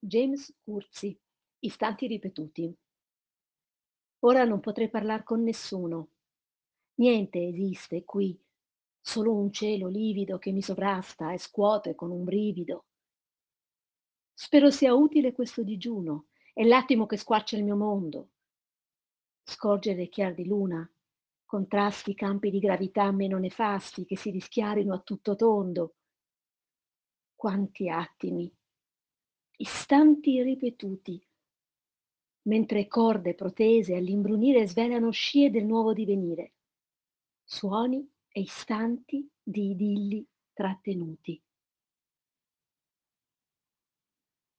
James Curzi, Istanti ripetuti. Ora non potrei parlar con nessuno. Niente esiste qui, solo un cielo livido che mi sovrasta e scuote con un brivido. Spero sia utile questo digiuno, è l'attimo che squarcia il mio mondo. Scorgere chiar di luna, contrasti campi di gravità meno nefasti che si rischiarino a tutto tondo. Quanti attimi, istanti ripetuti, mentre corde protese all'imbrunire svelano scie del nuovo divenire, suoni e istanti di idilli trattenuti.